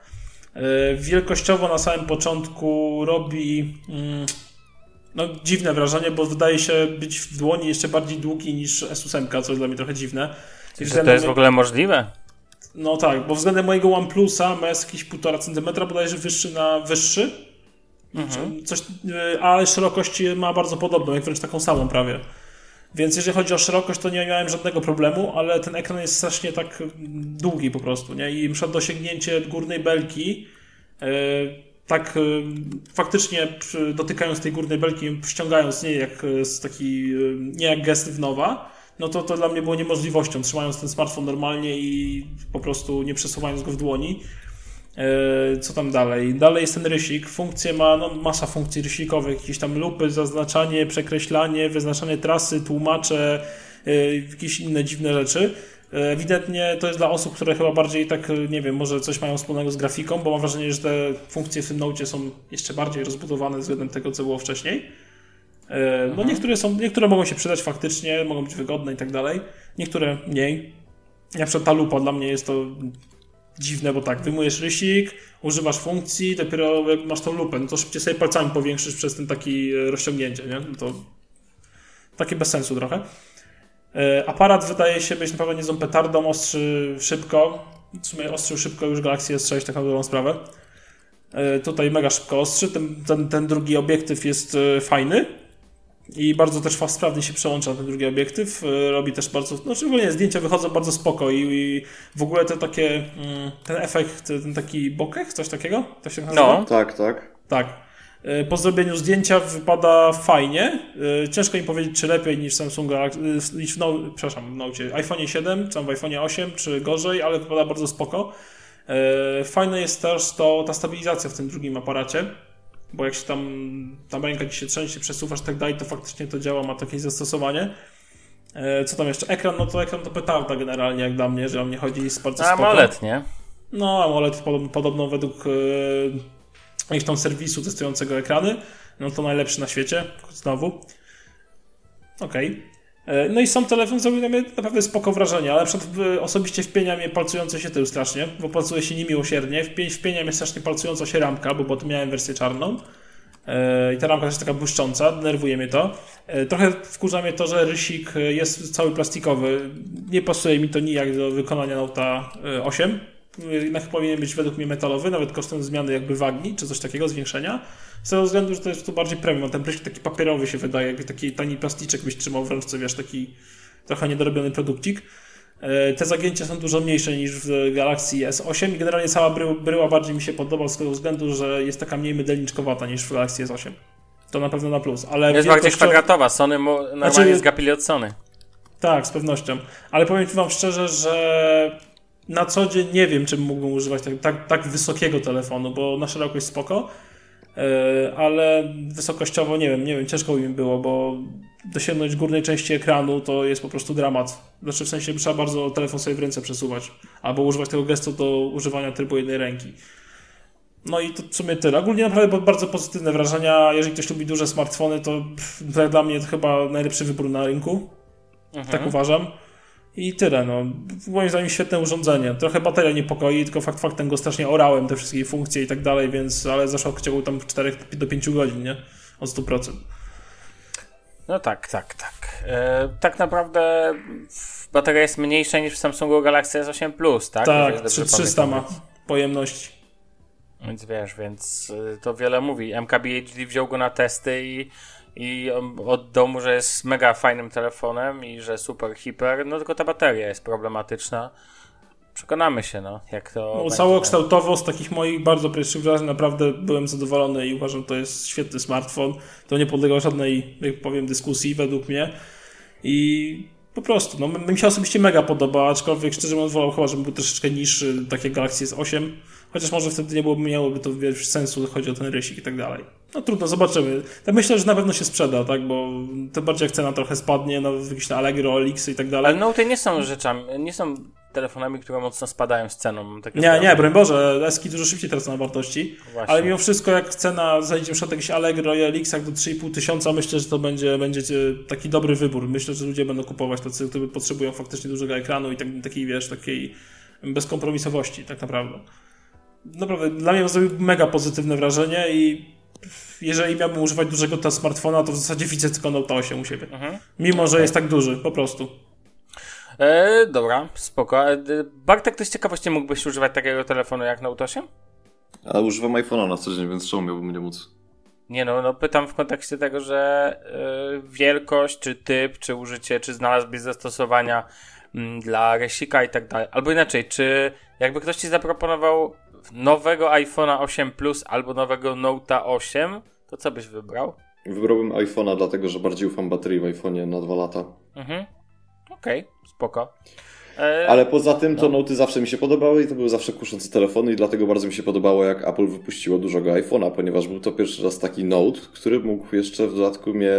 Yy, wielkościowo na samym początku robi mm, no, dziwne wrażenie, bo wydaje się być w dłoni jeszcze bardziej długi niż S8, co jest dla mnie trochę dziwne. Czy to jest w ogóle możliwe? No tak, bo względem mojego OnePlusa ma jakieś 1,5 cm bodajże wyższy na wyższy. Mhm. Coś, ale szerokość ma bardzo podobną, jak wręcz taką samą prawie. Więc jeżeli chodzi o szerokość, to nie miałem żadnego problemu, ale ten ekran jest strasznie tak długi po prostu, nie? I przed dosięgnięcie górnej belki yy, tak y, faktycznie dotykając tej górnej belki, ściągając nie jak y, taki, y, nie jak gest w nowa, no to to dla mnie było niemożliwością, trzymając ten smartfon normalnie i po prostu nie przesuwając go w dłoni. Co tam dalej? Dalej jest ten rysik. Funkcje ma, no, masa funkcji rysikowych, jakieś tam lupy, zaznaczanie, przekreślanie, wyznaczanie trasy, tłumacze, jakieś inne dziwne rzeczy. Ewidentnie to jest dla osób, które chyba bardziej tak, nie wiem, może coś mają wspólnego z grafiką, bo mam wrażenie, że te funkcje w tym Note są jeszcze bardziej rozbudowane względem tego, co było wcześniej. E, no mhm. niektóre są, niektóre mogą się przydać faktycznie, mogą być wygodne i tak dalej. Niektóre mniej. Na przykład ta lupa dla mnie jest to dziwne, bo tak, wyjmujesz rysik, używasz funkcji, dopiero jak masz tą lupę, no to szybciej sobie palcami powiększysz przez ten taki e, rozciągnięcie, nie? No to takie bez sensu trochę. E, aparat wydaje się być na pewno niezłą petardą, ostrzy szybko. W sumie ostrzył szybko już Galaxy S6, tak na dobrą sprawę. E, tutaj mega szybko ostrzy. Ten, ten, ten drugi obiektyw jest e, fajny. I bardzo też sprawnie się przełącza na ten drugi obiektyw. Robi też bardzo, no szczególnie zdjęcia wychodzą bardzo spoko i, i w ogóle te takie, mm, ten efekt, ten taki bokeh, coś takiego? To się nazywa? No, tak, tak. Tak. E, po zrobieniu zdjęcia wypada fajnie. E, ciężko mi powiedzieć, czy lepiej niż Samsung e, niż w, no, przepraszam, w Note iPhone 7, czy w iPhone 8, czy gorzej, ale wypada bardzo spoko. Fajne jest też to ta stabilizacja w tym drugim aparacie, bo jak się tam tam ręka ci się trzęsie, przesuwasz i tak dalej, to faktycznie to działa, ma takie zastosowanie. Co tam jeszcze? Ekran, no to ekran to petarda generalnie, jak dla mnie, że o mnie chodzi jest bardzo spoko. AMOLED, nie? No, AMOLED podobno według ich tam serwisu testującego ekrany, no to najlepszy na świecie, znowu. Okej. E, no i sam telefon zrobił na mnie naprawdę spoko wrażenie, ale przed, osobiście wpienia mnie palcujący się tył strasznie, bo palcuje się niemiłosiernie. Wpień, wpienia mnie strasznie palcująca się ramka, bo, tu miałem wersję czarną. E, I ta ramka jest taka błyszcząca, denerwuje mnie to. E, trochę wkurza mnie to, że rysik jest cały plastikowy. Nie pasuje mi to nijak do wykonania Nota 8. Jednak powinien być według mnie metalowy, nawet kosztem zmiany jakby wagi, czy coś takiego, zwiększenia. Z tego względu, że to jest tu bardziej premium. Ten prysznic taki papierowy się wydaje, jakby taki tani plasticzek byś trzymał w ręce, wiesz, taki trochę niedorobiony produkcik. E, te zagięcia są dużo mniejsze niż w Galaxy S8 i generalnie cała bryła bardziej mi się podoba z tego względu, że jest taka mniej mydelniczkowata niż w Galaxy S8. To na pewno na plus. Ale jest bardziej kwadratowa, Sony mu normalnie znaczy, zgapili od Sony. Tak, z pewnością. Ale powiem wam szczerze, że na co dzień nie wiem, czym mógłbym używać tak, tak, tak wysokiego telefonu, bo na szerokość spoko, E, ale wysokościowo nie wiem, nie wiem, ciężko mi było, bo dosięgnąć górnej części ekranu to jest po prostu dramat. Znaczy w sensie trzeba bardzo telefon sobie w ręce przesuwać, albo używać tego gestu do używania trybu jednej ręki. No i to w sumie tyle. Ogólnie naprawdę bardzo pozytywne wrażenia. Jeżeli ktoś lubi duże smartfony, to pff, dla mnie to chyba najlepszy wybór na rynku. Mhm. Tak uważam. I tyle, no. Moim zdaniem świetne urządzenie. Trochę bateria niepokoi, tylko fakt faktem go strasznie orałem, te wszystkie funkcje i tak dalej, więc, ale zaszło w ciągu tam 4 do 5 godzin, nie? O 100%. No tak, tak, tak. E, tak naprawdę bateria jest mniejsza niż w Samsungu Galaxy S8 Plus, tak? Tak, 300 ma pojemności. Więc wiesz, więc y, to wiele mówi. MKBHD wziął go na testy i i oddał mu, że jest mega fajnym telefonem i że super hiper, no tylko ta bateria jest problematyczna. Przekonamy się, no, jak to. No, całokształtowo z takich moich bardzo pierwszych wrażeń naprawdę byłem zadowolony i uważam, że to jest świetny smartfon. To nie podlega żadnej, jak powiem, dyskusji według mnie. I po prostu, no, mi się osobiście mega podoba, aczkolwiek szczerze mówiąc wolał chyba, żeby był troszeczkę niższy, takie Galaxy S8. Chociaż może wtedy nie byłoby, miałoby to wiesz, sensu, chodzi o ten rysik i tak dalej. No trudno, zobaczymy. Ja myślę, że na pewno się sprzeda, tak, bo tym bardziej jak cena trochę spadnie, no jakieś na Allegro, Elixy i tak dalej. Ale Note nie są rzeczami, nie są telefonami, które mocno spadają z ceną. Tak nie, nie, broń Boże, Eski dużo szybciej tracą na wartości, Właśnie. ale mimo wszystko jak cena zajdzie na jakiś Allegro i Elixach do 3,5 tysiąca, myślę, że to będzie, będzie taki dobry wybór. Myślę, że ludzie będą kupować tacy, którzy potrzebują faktycznie dużego ekranu i tak, takiej, wiesz, takiej bezkompromisowości tak naprawdę naprawdę dla mnie zrobił mega pozytywne wrażenie i jeżeli miałbym używać dużego ta smartfona, to w zasadzie widzę tylko Note 8 u siebie. Mhm. Mimo, że jest tak duży, po prostu. E, dobra, spoko. E, Bartek, z ciekawości mógłbyś używać takiego telefonu jak Note 8? A używam iPhone'a na co dzień, więc czemu miałbym nie móc? Nie no, no pytam w kontekście tego, że y, wielkość, czy typ, czy użycie, czy znalazłbyś zastosowania y, dla resika i tak dalej. Albo inaczej, czy jakby ktoś ci zaproponował nowego iPhone'a 8 Plus albo nowego Note'a 8, to co byś wybrał? Wybrałbym iPhone'a, dlatego że bardziej ufam baterii w iPhone'ie na dwa lata. Mhm. Okej, okay, spoko. E... Ale poza tym to no. Note'y zawsze mi się podobały i to były zawsze kuszące telefony i dlatego bardzo mi się podobało jak Apple wypuściło dużego iPhone'a, ponieważ był to pierwszy raz taki Note, który mógł jeszcze w dodatku mnie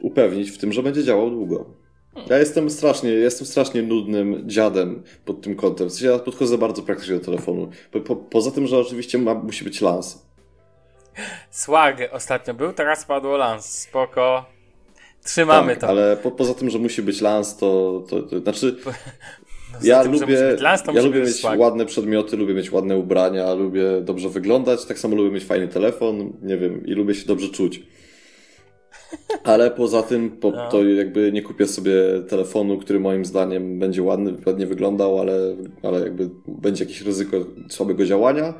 upewnić w tym, że będzie działał długo. Ja jestem strasznie, jestem strasznie nudnym dziadem pod tym kątem. W sensie ja podchodzę bardzo praktycznie do telefonu. Po, po, poza tym, że oczywiście ma, musi być lans. Swag ostatnio był, teraz padło lans. Spoko. Trzymamy tak, to. Ale po, poza tym, że musi być lans, to, to, to znaczy. Ja tym, lubię, lans, ja lubię mieć swag. ładne przedmioty, lubię mieć ładne ubrania, lubię dobrze wyglądać, tak samo lubię mieć fajny telefon, nie wiem, i lubię się dobrze czuć. Ale poza tym po, no. to jakby nie kupię sobie telefonu, który moim zdaniem będzie ładny, ładnie wyglądał, ale, ale jakby będzie jakieś ryzyko słabego działania.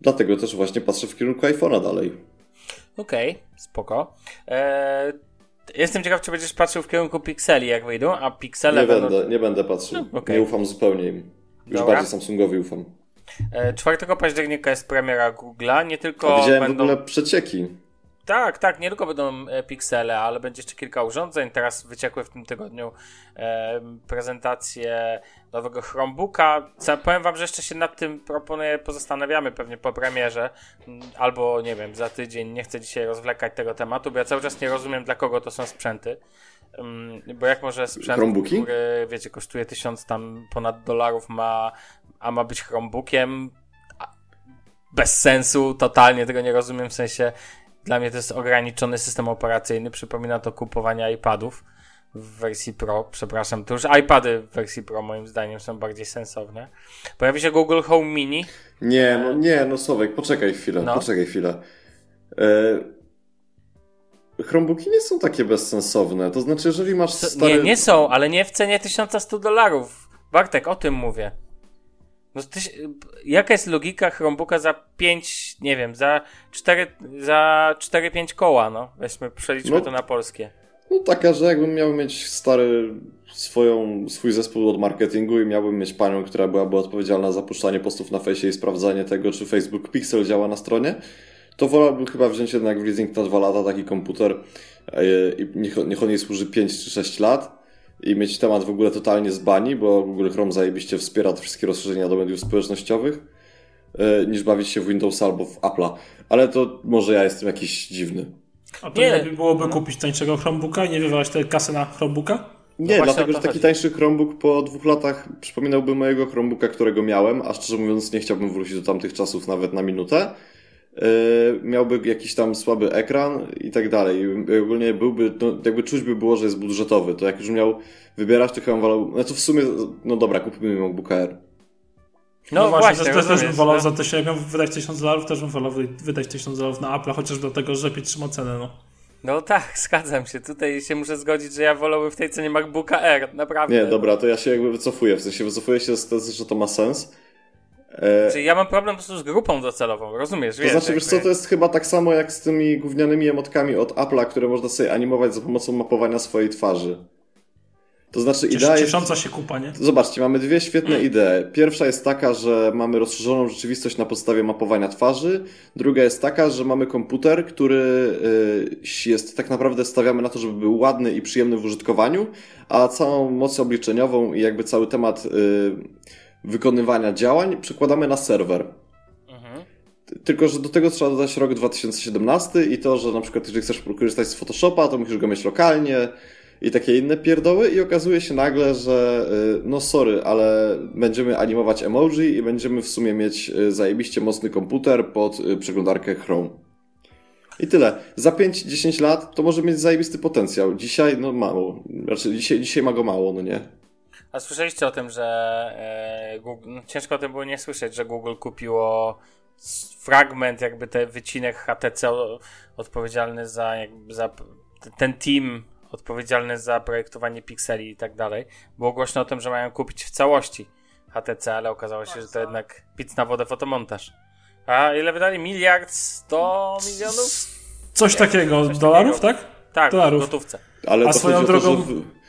Dlatego też właśnie patrzę w kierunku iPhone'a dalej. Okej, okay, spoko. Eee, jestem ciekaw, czy będziesz patrzył w kierunku Pixeli, jak wyjdą, a Pixele nie będą... Będę, nie będę patrzył. No, okay. Nie ufam zupełnie im. Już Dobra. bardziej Samsungowi ufam. 4 e, października jest premiera Google'a, nie tylko a widziałem będą... w ogóle przecieki. Tak, tak, nie tylko będą e, piksele, ale będzie jeszcze kilka urządzeń. Teraz wyciekły w tym tygodniu e, prezentacje nowego Chromebooka. Powiem wam, że jeszcze się nad tym proponuję, pozastanawiamy pewnie po premierze, mm, albo nie wiem, za tydzień. Nie chcę dzisiaj rozwlekać tego tematu, bo ja cały czas nie rozumiem, dla kogo to są sprzęty. Um, bo jak może sprzęt, Chromebooki? który, wiecie, kosztuje tysiąc tam ponad dolarów, ma, a ma być Chromebookiem, bez sensu, totalnie tego nie rozumiem, w sensie dla mnie to jest ograniczony system operacyjny. Przypomina to kupowanie iPadów. w wersji Pro, przepraszam, to już iPady w wersji Pro moim zdaniem są bardziej sensowne. Pojawi się Google Home Mini. Nie, no nie, no Słowek, poczekaj chwilę, no. poczekaj chwilę. E... Chromebooki nie są takie bezsensowne, to znaczy jeżeli masz stary... Nie, nie są, ale nie w cenie 1100 dolarów. Bartek, o tym mówię. No, tyś, jaka jest logika Chromebooka za 5, nie wiem, za 4, za 4-5 koła, no? Weźmy, przeliczmy no, to na polskie. No taka, że jakbym miał mieć stary swoją, swój zespół od marketingu i miałbym mieć panią, która byłaby odpowiedzialna za puszczanie postów na fejsie i sprawdzanie tego, czy Facebook Pixel działa na stronie, to wolałbym chyba wziąć jednak w leasing na 2 lata taki komputer e, i niech, niech on jej służy 5 czy 6 lat i mieć temat w ogóle totalnie z bani, bo Google Chrome zajebiście wspiera te wszystkie rozszerzenia do mediów społecznościowych, e, niż bawić się w Windows albo w Apple'a. Ale to może ja jestem jakiś dziwny. A to nie lepiej byłoby kupić tańszego Chromebooka i nie wywalać tej kasy na Chromebooka? Nie, no dlatego, że taki chodzi. tańszy Chromebook po dwóch latach przypominałby mojego Chromebooka, którego miałem, a szczerze mówiąc nie chciałbym wrócić do tamtych czasów nawet na minutę. Yy, miałby jakiś tam słaby ekran i tak dalej. I ogólnie byłby, no, jakby czuć by było, że jest budżetowy. To jak już miał wybierać, to chyba wolał, no to w sumie, no dobra, kupimy MacBook Air. No, no właśnie, właśnie też, też bym wolał no. za to, jak miał wydać 1000 dolarów, też bym wolał wydać 1000 dolarów na Apple, chociaż dlatego, że lepiej trzyma cenę, no. No tak, zgadzam się. Tutaj się muszę zgodzić, że ja wolałbym w tej cenie MacBooka Air, naprawdę. Nie, dobra, to ja się jakby wycofuję. W sensie wycofuję się z tezy, że to ma sens. E... Czyli ja mam problem po prostu z grupą docelową, rozumiesz? To wiesz, znaczy, wiesz co, to jest chyba tak samo jak z tymi gównianymi emotkami od Apple'a, które można sobie animować za pomocą mapowania swojej twarzy. To znaczy Ciesz, idea Ciesząca się kupa, nie? Zobaczcie, mamy dwie świetne idee. Pierwsza jest taka, że mamy rozszerzoną rzeczywistość na podstawie mapowania twarzy. Druga jest taka, że mamy komputer, który y, jest tak naprawdę stawiamy na to, żeby był ładny i przyjemny w użytkowaniu, a całą moc obliczeniową i jakby cały temat y, wykonywania działań przekładamy na serwer. Mhm. Tylko, że do tego trzeba dodać rok 2017 i to, że na przykład jeżeli chcesz korzystać z Photoshopa, to musisz go mieć lokalnie, i takie inne pierdoły i okazuje się nagle, że y, no sorry, ale będziemy animować emoji i będziemy w sumie mieć y, zajebiście mocny komputer pod y, przeglądarkę Chrome. I tyle. Za 5-10 lat to może mieć zajebisty potencjał. Dzisiaj no mało. Znaczy dzisiaj, dzisiaj ma go mało, no nie? A słyszeliście o tym, że e, Google, no, ciężko o tym było nie słyszeć, że Google kupiło fragment, jakby ten wycinek HTC odpowiedzialny za, jakby za ten team odpowiedzialny za projektowanie pikseli i tak dalej. Było głośno o tym, że mają kupić w całości HTC, ale okazało się, że to jednak pic na wodę fotomontaż. A ile wydali? Miliard sto milionów? Coś takiego. Coś dolarów, takiego. tak? Tak, dolarów. w gotówce. Ale A swoją drogą... To, że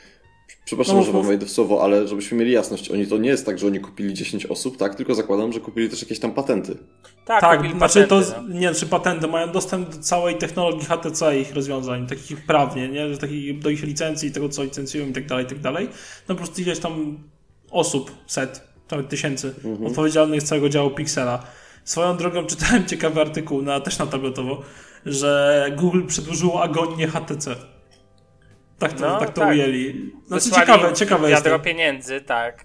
Przepraszam, no, że wam wejdę w słowo, ale żebyśmy mieli jasność, oni to nie jest tak, że oni kupili 10 osób, tak? Tylko zakładam, że kupili też jakieś tam patenty. Tak, tak znaczy patenty, to, no. nie, czy patenty, mają dostęp do całej technologii HTC i ich rozwiązań, takich prawnie, nie? Takich, do ich licencji, tego co licencjują i tak dalej, i tak dalej. No po prostu ileś tam osób, set, nawet tysięcy, mhm. odpowiedzialnych z całego działu Pixela. Swoją drogą czytałem ciekawy artykuł, na, też na tabletowo, że Google przedłużyło agonię HTC. Tak to, no, tak to tak. ujęli. Znaczy ciekawe, ciekawe jest. Wiadro pieniędzy, tak.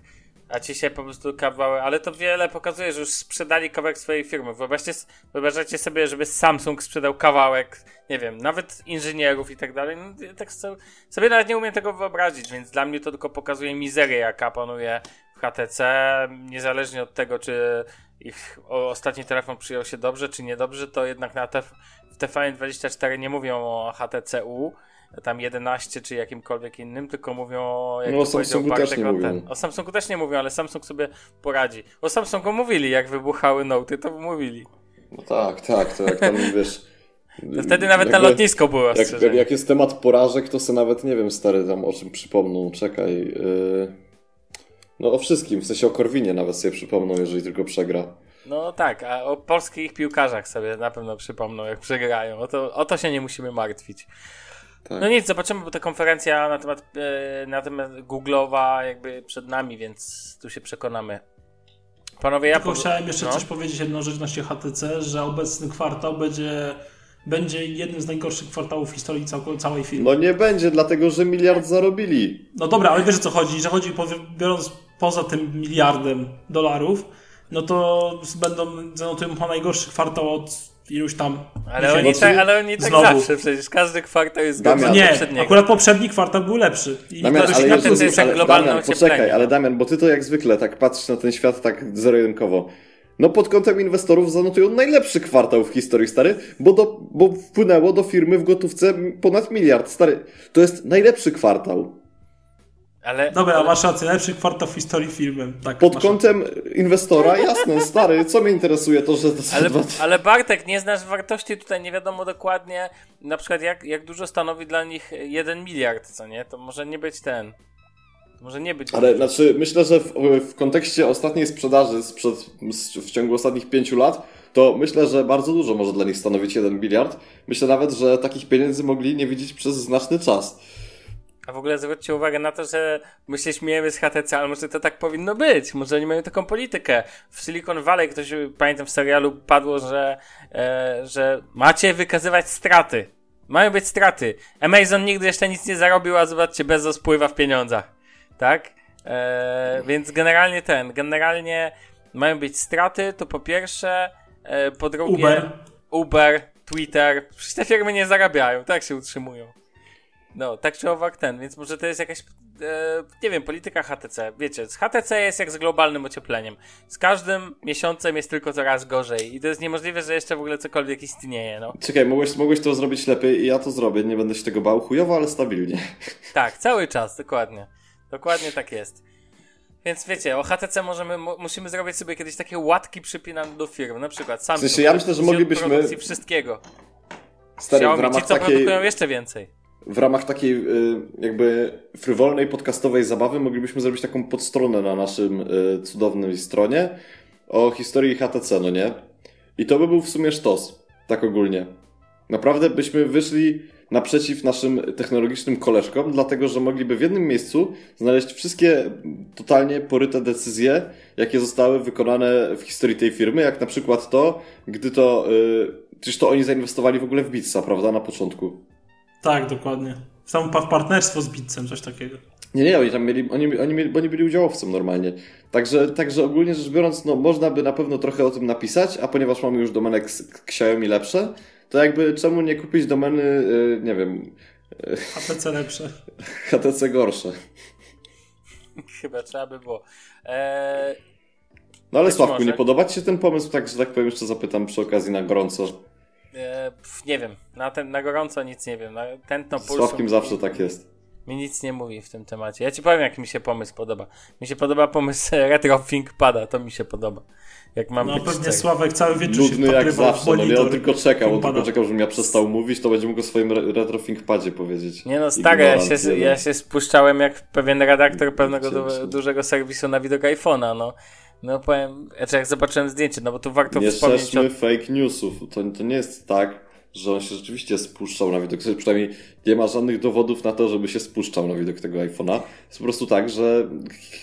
A ci się po prostu kawały, ale to wiele pokazuje, że już sprzedali kawałek swojej firmy. Wyobraźcie, wyobraźcie sobie, żeby Samsung sprzedał kawałek, nie wiem, nawet inżynierów i tak dalej. No, ja tak sobie nawet nie umiem tego wyobrazić, więc dla mnie to tylko pokazuje mizerię, jaka panuje w HTC, niezależnie od tego, czy ich ostatni telefon przyjął się dobrze, czy niedobrze, to jednak na TF, w TVN24 nie mówią o HTC-U, tam 11 czy jakimkolwiek innym, tylko mówią jak no, o Samsungu też nie mówią. O Samsungu też nie mówią, ale Samsung sobie poradzi. O Samsungu mówili, jak wybuchały Noty, to mówili. No tak, tak, to jak tam wiesz... To wtedy nawet jakby, na lotnisko było jak, jak, jak jest temat porażek, to sobie nawet nie wiem, stary, tam o czym przypomną. Czekaj. Yy... No o wszystkim, w sensie o Korwinie nawet sobie przypomną, jeżeli tylko przegra. No tak, a o polskich piłkarzach sobie na pewno przypomną, jak przegrają. O to, o to się nie musimy martwić. Tak. No nic, zobaczymy, bo ta konferencja na temat, e, na temat Google'owa jakby przed nami, więc tu się przekonamy. Panowie, ja Tylko chciałem jeszcze no. coś powiedzieć, jedną rzecz na HTC, że obecny kwartał będzie będzie jednym z najgorszych kwartałów w historii cał całej firmy. No nie będzie, dlatego że miliard zarobili. No dobra, ale wiesz o co chodzi, że chodzi, biorąc poza tym miliardem dolarów, no to będą zanotują najgorszy kwartał od iluś tam ale oni, tak, ale oni tak Znowu. zawsze, przecież każdy kwartał jest gorszy od poprzedniego. akurat poprzedni kwartał był lepszy. I Damian, ale to jest jak globalne Damian, poczekaj, ale Damian, bo ty to jak zwykle tak patrzysz na ten świat tak zero-jedynkowo. No pod kątem inwestorów zanotują najlepszy kwartał w historii, stary, bo, do, bo wpłynęło do firmy w gotówce ponad miliard, stary. To jest najlepszy kwartał. Ale, Dobra, ale... masz rację, najlepszy kwartał w historii filmem. Tak, Pod kątem inwestora, jasne, stary, co mnie interesuje to, że... To ale, ale Bartek, nie znasz wartości tutaj, nie wiadomo dokładnie, na przykład jak, jak dużo stanowi dla nich jeden miliard, co nie? To może nie być ten... Może nie być. Ale znaczy, myślę, że w, w kontekście ostatniej sprzedaży sprzed, w ciągu ostatnich pięciu lat, to myślę, że bardzo dużo może dla nich stanowić jeden miliard. Myślę nawet, że takich pieniędzy mogli nie widzieć przez znaczny czas. A w ogóle zwróćcie uwagę na to, że my się śmiejemy z HTC, ale może to tak powinno być. Może oni mają taką politykę. W Silicon Valley ktoś, pamiętam w serialu padło, że, e, że macie wykazywać straty. Mają być straty. Amazon nigdy jeszcze nic nie zarobił, a zobaczcie, Bezos pływa w pieniądzach. Tak? E, więc generalnie ten, generalnie mają być straty, to po pierwsze, e, po drugie Uber, Uber Twitter, przecież te firmy nie zarabiają, tak się utrzymują. No, tak czy owak ten, więc może to jest jakaś, e, nie wiem, polityka HTC. Wiecie, z HTC jest jak z globalnym ociepleniem. Z każdym miesiącem jest tylko coraz gorzej i to jest niemożliwe, że jeszcze w ogóle cokolwiek istnieje, no. Czekaj, mogłeś, mogłeś to zrobić lepiej i ja to zrobię, nie będę się tego bał, chujowo, ale stabilnie. Tak, cały czas, dokładnie. Dokładnie tak jest. Więc wiecie, o HTC możemy, musimy zrobić sobie kiedyś takie łatki przypinane do firm, na przykład Samsung. W sensie, ja myślę, że moglibyśmy... wszystkiego. Stary, Xiaomi, w ramach ci, co takiej... produkują jeszcze więcej w ramach takiej y, jakby frywolnej podcastowej zabawy moglibyśmy zrobić taką podstronę na naszym y, cudownej stronie o historii HTC, no nie? I to by był w sumie sztos, tak ogólnie. Naprawdę byśmy wyszli naprzeciw naszym technologicznym koleżkom, dlatego że mogliby w jednym miejscu znaleźć wszystkie totalnie poryte decyzje, jakie zostały wykonane w historii tej firmy, jak na przykład to, gdy to, yy, przecież to oni zainwestowali w ogóle w Bitsa, prawda, na początku. Tak, dokładnie. Sam w partnerstwo z Bitsem, coś takiego. Nie, nie, oni tam mieli, oni, oni, mieli, oni byli udziałowcem normalnie. Także, także ogólnie rzecz biorąc, no, można by na pewno trochę o tym napisać, a ponieważ mamy już domeny Xiaomi lepsze, to jakby czemu nie kupić domeny, yy, nie wiem... Yy, HTC lepsze. HTC gorsze. Chyba trzeba by było. Eee... No ale Sławku, może. nie podoba Ci się ten pomysł, tak, że tak powiem, jeszcze zapytam przy okazji na gorąco. E, nie wiem, na, ten, na gorąco nic nie wiem. Na tętno pulsu. Sławkiem zawsze tak jest. Mi nic nie mówi w tym temacie. Ja ci powiem, jak mi się pomysł podoba. Mi się podoba pomysł Retro ThinkPada, to mi się podoba. Jak mam no pewnie Sławek cały wieczór Nudny się jak zawsze, no nie, on tylko czekał, on tylko czekał, żebym ja przestał mówić, to będzie mógł o swoim Retro ThinkPadzie powiedzieć. Nie no, stary, ja się, ja się spuszczałem jak pewien redaktor pewnego du dużego serwisu na widok iPhone'a, no. No powiem, znaczy jak zobaczyłem zdjęcie, no bo tu warto nie wspomnieć... Nie fake newsów, to, to nie jest tak, że on się rzeczywiście spuszczał na widok, przynajmniej nie ma żadnych dowodów na to, żeby się spuszczał na widok tego iPhone'a. Jest po prostu tak, że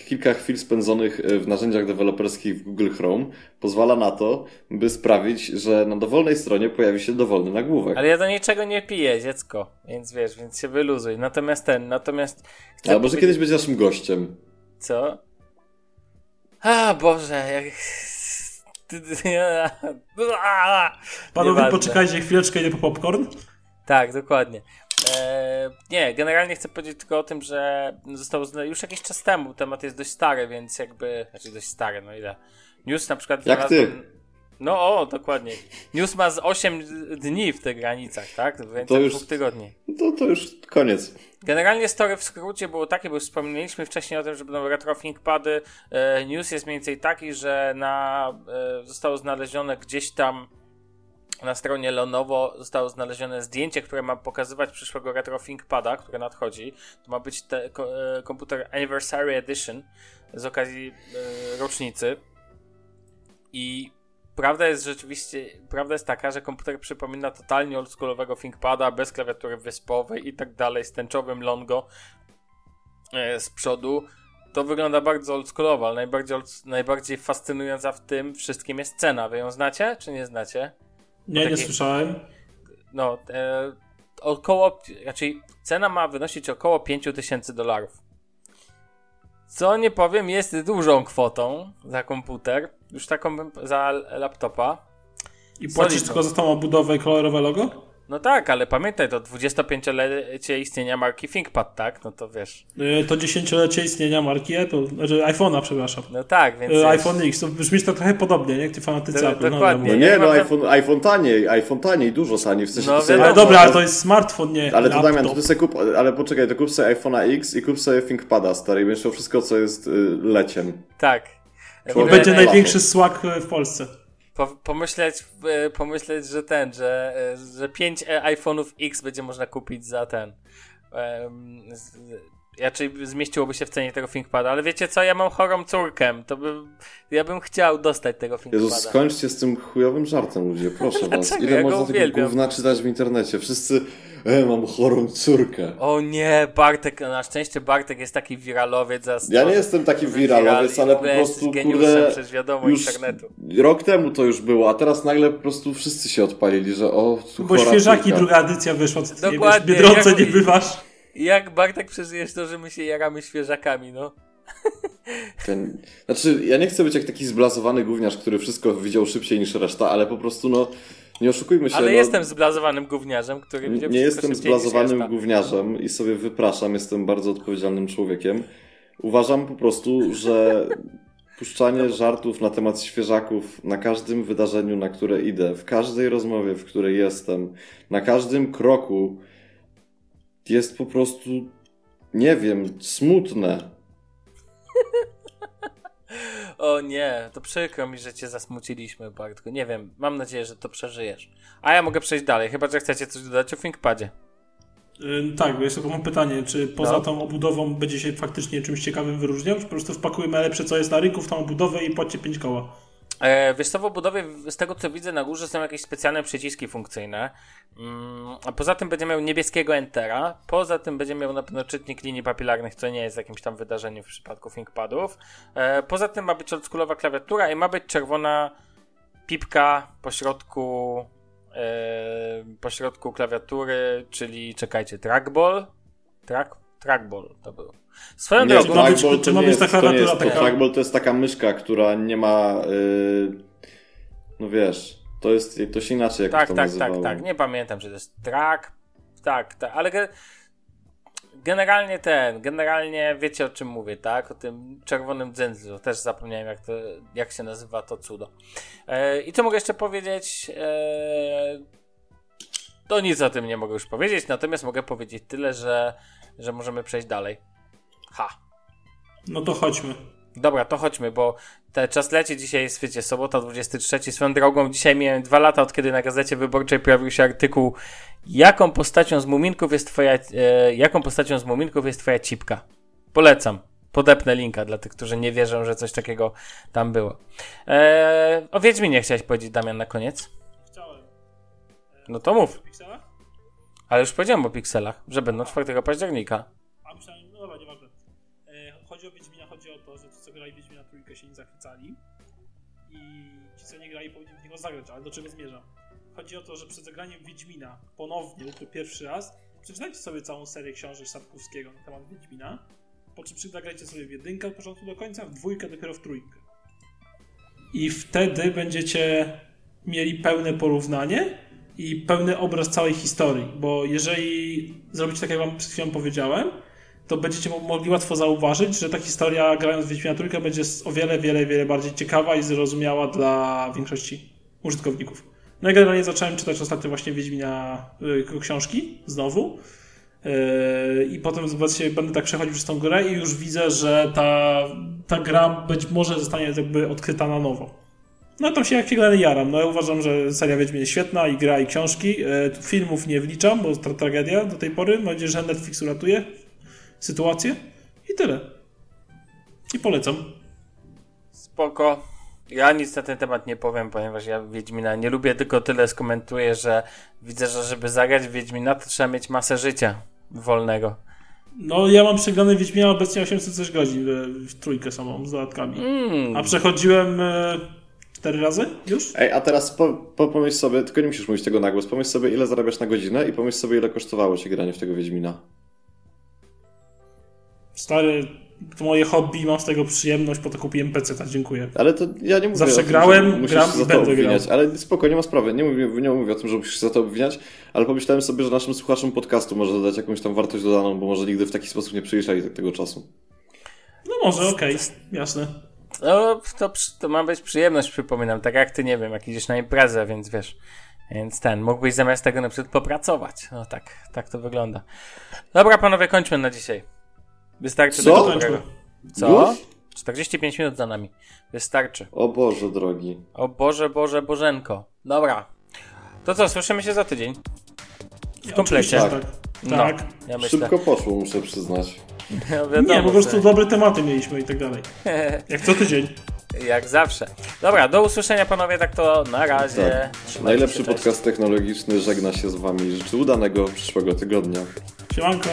kilka chwil spędzonych e, w narzędziach deweloperskich w Google Chrome pozwala na to, by sprawić, że na dowolnej stronie pojawi się dowolny nagłówek. Ale ja do niczego nie piję, dziecko, więc wiesz, więc się wyluzuj. Natomiast ten, natomiast... Ale może powiedzieć... kiedyś być naszym gościem. Co? A Boże, jak... Panowie, poczekajcie chwileczkę, nie po popcorn? Tak, dokładnie. Eee, nie, generalnie chcę powiedzieć tylko o tym, że zostało już jakiś czas temu, temat jest dość stary, więc jakby, znaczy dość stary, no ile. News na przykład... Jak ty? No o, dokładnie. News ma z 8 dni w tych granicach, tak? Więcej to już, dwóch tygodni. To, to już koniec. Generalnie story w skrócie było takie, bo już wspomnieliśmy wcześniej o tym, że będą retro ThinkPady. E, news jest mniej więcej taki, że na, e, zostało znalezione gdzieś tam na stronie Lenovo zostało znalezione zdjęcie, które ma pokazywać przyszłego retro ThinkPada, które nadchodzi. To ma być te, e, komputer Anniversary Edition z okazji rocznicy. I prawda jest rzeczywiście, prawda jest taka, że komputer przypomina totalnie oldschoolowego ThinkPada, bez klawiatury wyspowej i tak dalej, z tęczowym longo e, z przodu. To wygląda bardzo oldschoolowo, ale najbardziej, najbardziej fascynująca w tym wszystkim jest cena. Wy ją znacie, czy nie znacie? Nie, nie słyszałem. No, e, około, raczej cena ma wynosić około 5000 dolarów. Co nie powiem, jest dużą kwotą za komputer. Już taką za laptopa. I płacisz tylko za tą obudowę i kolorowe logo? No tak, ale pamiętaj, to 25-lecie istnienia marki ThinkPad, tak? No to wiesz. Y, To dziesięciolecie istnienia marki Apple, znaczy iPhone'a, przepraszam. No tak, więc... Y, iPhone X, to brzmi to trochę podobnie, nie? Jak ty fanatycy Do- Apple. dokładnie. No No, nie nie, no iPhone, iPhone taniej, iPhone taniej, dużo taniej. W sensie No to sobie- ale dobra, ale to- jest smartfon, nie Ale to. Damian, to ty sobie kup, ale poczekaj, to kup sobie iPhone'a X i kup sobie ThinkPada stary i będziesz miał wszystko, co jest y, leciem. Tak. I będzie największy słag w Polsce. Po, pomyśleć, e, pomyśleć, że ten, że, e, że 5 iPhone'ów X będzie można kupić za ten. Raczej zmieściłoby się w cenie tego ThinkPada, ale wiecie co, ja mam chorą córkę, to by, ja bym chciał dostać tego ThinkPada. Jezus, skończcie z tym chujowym żartem, ludzie, proszę was. Ile Ja można tego uwielbiam. gówna czytać w internecie? Wszyscy, e, mam chorą córkę. O nie, Bartek, na szczęście Bartek jest taki wiralowiec. za Ja nie jestem taki wiralowiec, ale po prostu, kurde, przez wiadomo już internetu. rok temu to już było, a teraz nagle po prostu wszyscy się odpalili, że o, Bo świeżaki córka. druga edycja wyszła, ty nie wiesz, Dokładnie, w Biedronce jak- nie bywasz. Jak Bartek przeżyjesz to, że my się jaramy świeżakami, no? Ten, znaczy, ja nie chcę być jak taki zblazowany gówniarz, który wszystko widział szybciej niż reszta, ale po prostu, no, nie oszukujmy się. Ale no, jestem zblazowanym gówniarzem, który widział Nie jestem zblazowanym gówniarzem i sobie wypraszam, jestem bardzo odpowiedzialnym człowiekiem. Uważam po prostu, że puszczanie żartów na temat świeżaków na każdym wydarzeniu, na które idę, w każdej rozmowie, w której jestem, na każdym kroku jest po prostu, nie wiem, smutne. O nie, to przykro mi, że cię zasmuciliśmy, Bartku. Nie wiem, mam nadzieję, że to przeżyjesz. A ja mogę przejść dalej, chyba że chcecie coś dodać o ThinkPadzie. Y, Tak, bo jest tylko mam pytanie, czy poza No. tą obudową będzie się faktycznie czymś ciekawym wyróżniał, czy po prostu wpakujemy najlepsze co jest na rynku w tą obudowę i płacie 5 koła? E, wiesz co, w obudowie, z tego co widzę na górze są jakieś specjalne przyciski funkcyjne. Mm, a poza tym będzie miał niebieskiego Entera. Poza tym będzie miał na pewno czytnik linii papilarnych, co nie jest jakimś tam wydarzeniem w przypadku ThinkPadów. E, poza tym ma być oldschoolowa klawiatura i ma być czerwona pipka po środku e, po środku klawiatury, czyli czekajcie, trackball? Track, trackball to był. Swoją Nie, drogą, ma być- trackball czy to ma być jest, ta to to taka- trackball to jest taka myszka, która nie ma, yy, no wiesz, to jest, to się inaczej jak Tak, to tak, nazywało. tak, tak. Nie pamiętam, czy to jest track. Tak, tak, ale ge- generalnie ten, generalnie wiecie o czym mówię, tak? O tym czerwonym dzędzu. Też zapomniałem, jak, to, jak się nazywa to cudo. E, I co mogę jeszcze powiedzieć? E, to nic o tym nie mogę już powiedzieć, natomiast mogę powiedzieć tyle, że, że możemy przejść dalej. Ha. No to chodźmy. Dobra, to chodźmy, bo te czas leci. Dzisiaj jest, wiecie, sobota 23. Swoją drogą, dzisiaj miałem dwa lata, od kiedy na Gazecie Wyborczej pojawił się artykuł Jaką postacią z Muminków jest twoja, e, jaką postacią z Muminków jest twoja cipka? Polecam. Podepnę linka dla tych, którzy nie wierzą, że coś takiego tam było. E, o Wiedźminie chciałeś powiedzieć, Damian, na koniec? Chciałem. No to mów. Ale już powiedziałem o pikselach, że będą 4 października. A myślałem, to, że ci co grali Wiedźmina trójkę się nie zachwycali i ci co nie grali powinni w niego zagrać, ale do czego zmierzam? Chodzi o to, że przed zagraniem Wiedźmina ponownie, lub to pierwszy raz, przeczytajcie sobie całą serię książek Sapkowskiego na temat Wiedźmina, po czym zagrajcie sobie w jedynkę od początku do końca, w dwójkę dopiero w trójkę. I wtedy będziecie mieli pełne porównanie i pełny obraz całej historii, bo jeżeli zrobicie tak, jak wam przed chwilą powiedziałem, to będziecie mo- mogli łatwo zauważyć, że ta historia grając w Wiedźmina Trójkę będzie o wiele, wiele, wiele bardziej ciekawa i zrozumiała dla większości użytkowników. No i generalnie zacząłem czytać ostatnio właśnie Wiedźmina y, książki, znowu. Yy, I potem zobaczcie, będę tak przechodził przez tą grę i już widzę, że ta, ta gra być może zostanie jakby odkryta na nowo. No tam się jak generalnie jaram. No ja uważam, że seria Wiedźmin jest świetna i gra i książki. Tu filmów nie wliczam, bo to tragedia do tej pory. Mam nadzieję, że Netflix uratuje sytuację. I tyle. I polecam. Spoko. Ja nic na ten temat nie powiem, ponieważ ja Wiedźmina nie lubię, tylko tyle skomentuję, że widzę, że żeby zagrać w Wiedźmina, to trzeba mieć masę życia wolnego. No ja mam przegrany Wiedźmina obecnie 800 coś godzin w, w trójkę samą z dodatkami. Mm. A przechodziłem e, cztery razy już? Ej, a teraz po, po, pomyśl sobie, tylko nie musisz mówić tego na głos, pomyśl sobie ile zarabiasz na godzinę i pomyśl sobie ile kosztowało ci granie w tego Wiedźmina. Stary, to moje hobby, mam z tego przyjemność, po to kupiłem PC, tak dziękuję. Ale to ja nie mówię Zawsze o tym, grałem, gram się i będę obwiniać, grał. ale spoko, nie ma sprawy. Nie mówię, nie mówię o tym, że musisz się za to obwiniać, ale pomyślałem sobie, że naszym słuchaczom podcastu może dodać jakąś tam wartość dodaną, bo może nigdy w taki sposób nie przyjrzeli tego czasu. No może, okej, jasne. No, to, to ma być przyjemność, przypominam. Tak jak ty, nie wiem, jak idziesz na imprezę, więc wiesz. Więc ten, mógłbyś zamiast tego na przykład popracować. No tak, tak to wygląda. Dobra, panowie, kończmy na dzisiaj. Wystarczy Co? tego dobrego. Co? Już? 45 minut za nami. Wystarczy. O Boże drogi. O Boże, Boże, Bożenko. Dobra. To co, słyszymy się za tydzień. W komplecie. Tak. No, Tak. ja myślę. Szybko poszło, muszę przyznać. No, wiadomo, Nie, po prostu że- dobre tematy mieliśmy i tak dalej. Jak co tydzień. Jak zawsze. Dobra, do usłyszenia panowie, tak to na razie. Tak. Najlepszy cześć. podcast technologiczny żegna się z wami. Życzę udanego przyszłego tygodnia. Siemanko.